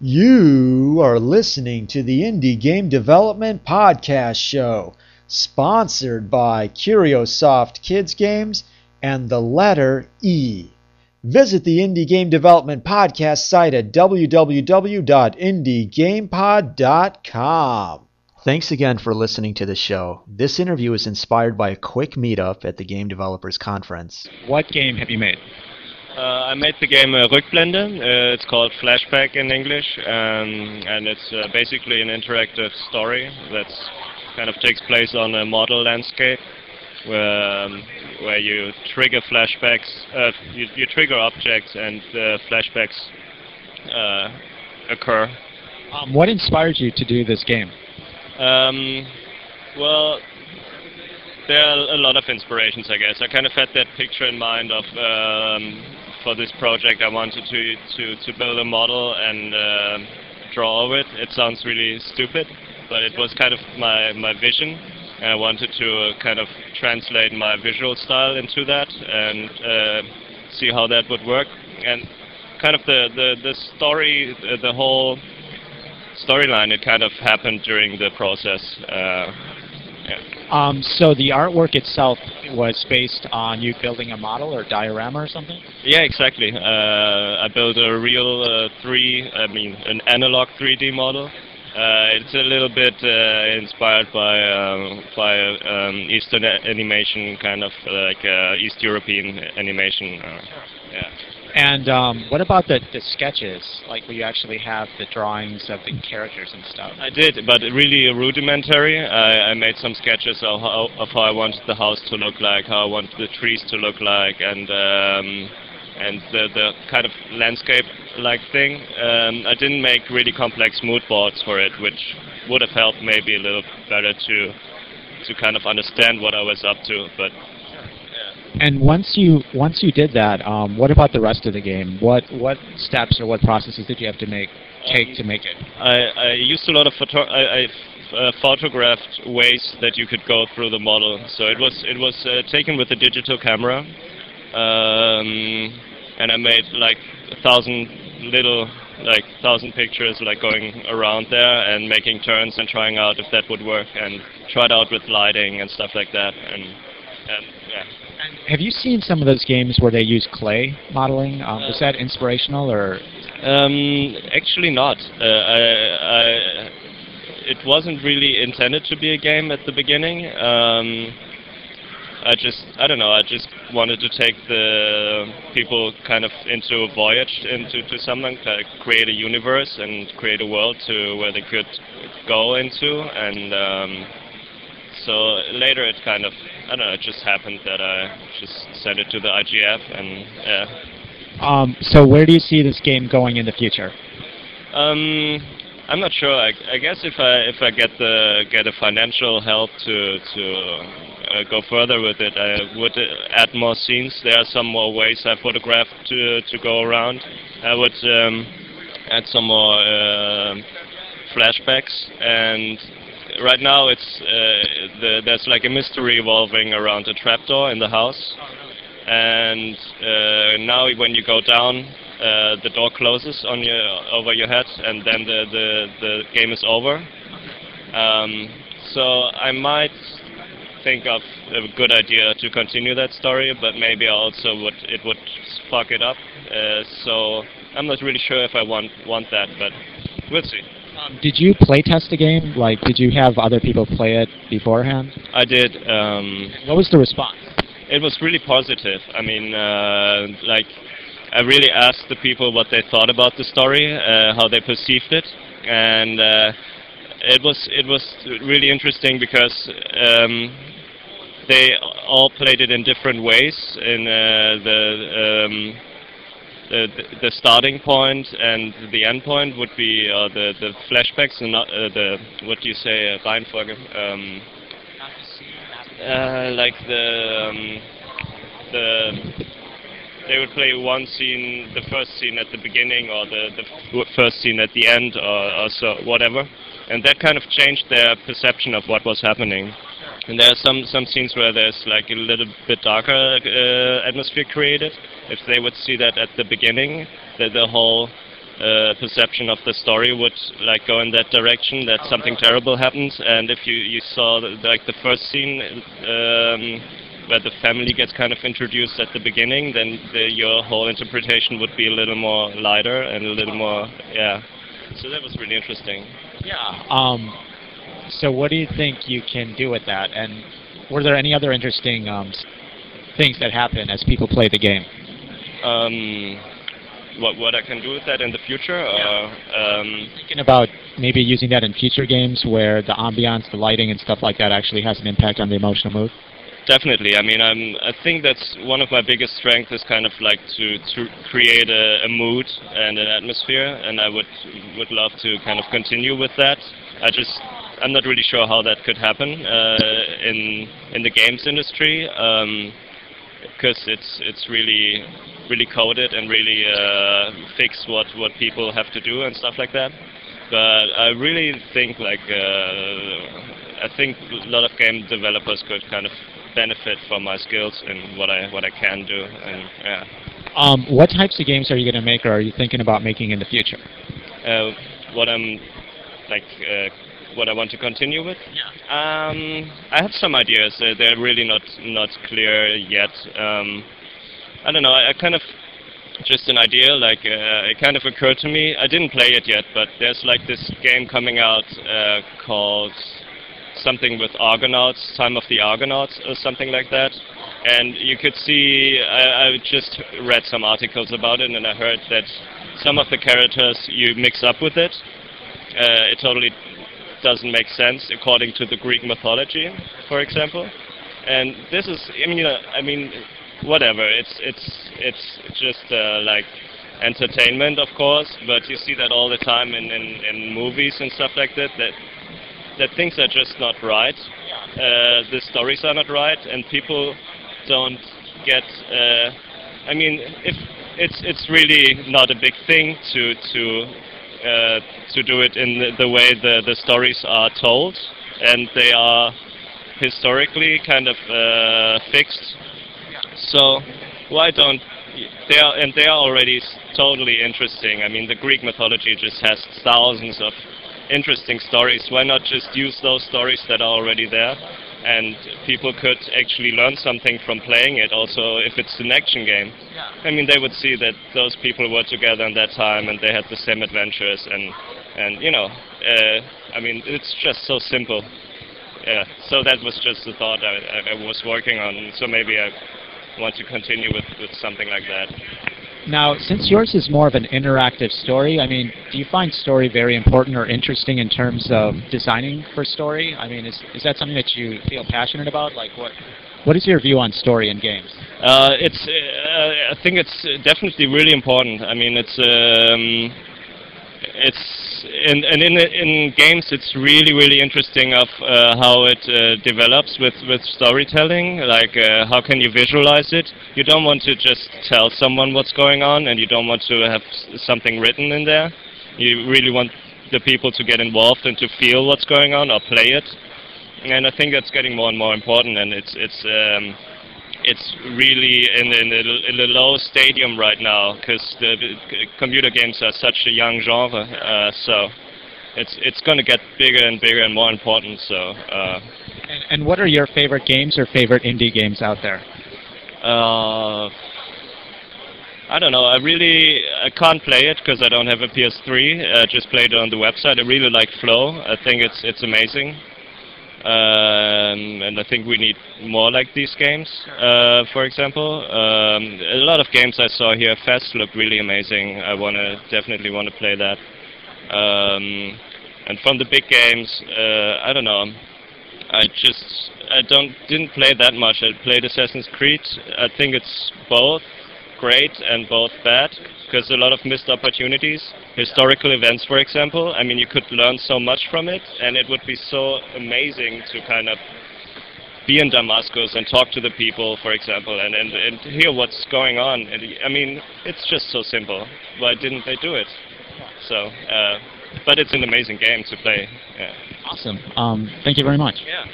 You are listening to the Indie Game Development Podcast Show, sponsored by Curiosoft Kids Games and the letter E. Visit the Indie Game Development Podcast site at www.indiegamepod.com. Thanks again for listening to the show. This interview is inspired by a quick meetup at the Game Developers Conference. What game have you made? Uh, I made the game uh, Rückblende. Uh, it's called Flashback in English, um, and it's uh, basically an interactive story that kind of takes place on a model landscape, where um, where you trigger flashbacks, uh, you, you, trigger objects, and the flashbacks uh, occur. Um, what inspired you to do this game? Um, well, there are a lot of inspirations, I guess. I kind of had that picture in mind of um, for this project. I wanted to to to build a model and uh, draw it. It sounds really stupid, but it was kind of my my vision. And I wanted to uh, kind of translate my visual style into that and uh, see how that would work. And kind of the the the story, the, the whole storyline, it kind of happened during the process. Yeah. Um, so the artwork itself was based on you building a model or diorama or something? Yeah, exactly. Uh, I built a real uh, three, I mean, an analog 3D model. Uh, it's a little bit uh, inspired by um, by um, Eastern animation, kind of like uh, East European animation. Uh, yeah. And um, what about the, the sketches, like where you actually have the drawings of the characters and stuff? I did, but really rudimentary. I, I made some sketches of how, of how I wanted the house to look like, how I wanted the trees to look like, and um, and the, the kind of landscape-like thing. Um, I didn't make really complex mood boards for it, which would have helped maybe a little better to to kind of understand what I was up to, but and once you once you did that, um, what about the rest of the game? What what steps or what processes did you have to make take to make it? I, I used a lot of photo. I, uh, photographed ways that you could go through the model. So it was it was uh, taken with a digital camera, um, and I made like a thousand little like thousand pictures like going around there and making turns and trying out if that would work and tried out with lighting and stuff like that and and. Have you seen some of those games where they use clay modeling? Um, uh, was that inspirational or? Um, actually not. Uh, I, I, it wasn't really intended to be a game at the beginning. Um, I just, I don't know, I just wanted to take the people kind of into a voyage into to something, like create a universe and create a world to where they could go into and um, so later it kind of, I don't know, it just happened that I just sent it to the IGF and yeah. Um, so where do you see this game going in the future? Um, I'm not sure. I, I guess if I if I get the get a financial help to to uh, go further with it, I would add more scenes. There are some more ways I photographed to to go around. I would um, add some more uh, flashbacks and right now it's uh, the, there's like a mystery evolving around a trapdoor in the house, and uh, now when you go down, uh, the door closes on your over your head, and then the the, the game is over. Um, so I might think of a good idea to continue that story, but maybe also would it would fuck it up. Uh, so I'm not really sure if I want want that, but we'll see. Um, did you play test the game? Like, did you have other people play it beforehand? I did. Um, what was the response? It was really positive. I mean, uh, like, I really asked the people what they thought about the story, uh, how they perceived it, and uh, it was it was really interesting because um, they all played it in different ways. In uh, the um, the, the starting point and the end point would be uh, the the flashbacks and not uh, the what do you say uh, Reihenfolge um, uh, like the um, the they would play one scene the first scene at the beginning or the the first scene at the end or, or so whatever. And that kind of changed their perception of what was happening and there are some some scenes where there's like a little bit darker uh, atmosphere created. If they would see that at the beginning, that the whole uh, perception of the story would like go in that direction that something terrible happens and if you you saw the, like the first scene um, where the family gets kind of introduced at the beginning then the, your whole interpretation would be a little more lighter and a little more yeah so that was really interesting Yeah. Um, so what do you think you can do with that? And were there any other interesting um, things that happen as people play the game? um, what what I can do with that in the future or um, Thinking about maybe using that in future games where the ambiance, the lighting, and stuff like that actually has an impact on the emotional mood. Definitely. I mean, I'm. I think that's one of my biggest strengths is kind of like to to create a, a mood and an atmosphere, and I would would love to kind of continue with that. I just I'm not really sure how that could happen uh, in in the games industry because it's it's really really coded and really uh, fixed what what people have to do and stuff like that. But I really think like uh, I think a lot of game developers could kind of benefit from my skills and what I what I can do and yeah. Um, what types of games are you going to make, or are you thinking about making in the future? Uh, what I'm like uh, what I want to continue with. Um, I have some ideas. Uh, they're really not not clear yet. Um, I don't know. I, I kind of just an idea. Like uh, it kind of occurred to me. I didn't play it yet, but there's like this game coming out uh, called something with Argonauts, Time of the Argonauts, or something like that. And you could see. I, I just read some articles about it, and I heard that some of the characters you mix up with it. Uh, it totally doesn't make sense according to the Greek mythology, for example. And this is, I mean, uh, I mean, whatever. It's it's it's just uh, like entertainment, of course. But you see that all the time in, in, in movies and stuff like that. That that things are just not right. Uh, the stories are not right, and people don't get. Uh, I mean, if it's it's really not a big thing to to uh, to do it in the, the way the the stories are told, and they are historically kind of uh, fixed. So why don't they are and they are already totally interesting. I mean, the Greek mythology just has thousands of interesting stories. Why not just use those stories that are already there? And people could actually learn something from playing it. Also, if it's an action game, I mean, they would see that those people were together in that time and they had the same adventures. And and you know, uh, I mean, it's just so simple. Yeah. So that was just the thought I, I, I was working on. So maybe I want to continue with, with something like that. Now, since yours is more of an interactive story, I mean, do you find story very important or interesting in terms of designing for story? I mean, is is that something that you feel passionate about? Like, what what is your view on story in games? Uh, it's uh, I think it's definitely really important. I mean, it's um, it's and and in in games it's really really interesting of uh, how it uh, develops with with storytelling. Like uh, how can you visualize it? You don't want to just tell someone what's going on, and you don't want to have something written in there. You really want the people to get involved and to feel what's going on or play it. And I think that's getting more and more important, and it's it's. Um, it's really in, in, the, in the low stadium right now because the, the computer games are such a young genre. Uh, so it's it's going to get bigger and bigger and more important. So uh, And, and what are your favorite games or favorite indie games out there? uh, I don't know. I really I can't play it because I don't have a PS3. I just played it on the website. I really like Flow. I think it's it's amazing. Um, and I think we need more like these games. Uh, for example, um, a lot of games I saw here, Fez look really amazing. I wanna definitely want to play that. Um, and from the big games, uh, I don't know. I just I don't didn't play that much. I played Assassin's Creed. I think it's both great and both bad because a lot of missed opportunities. Historical events, for example. I mean, you could learn so much from it, and it would be so amazing to kind of be in Damascus and talk to the people, for example, and, and, and hear what's going on. And, I mean, it's just so simple. Why didn't they do it? So, uh, but it's an amazing game to play. Yeah. Awesome. Um, thank you very much. Yeah.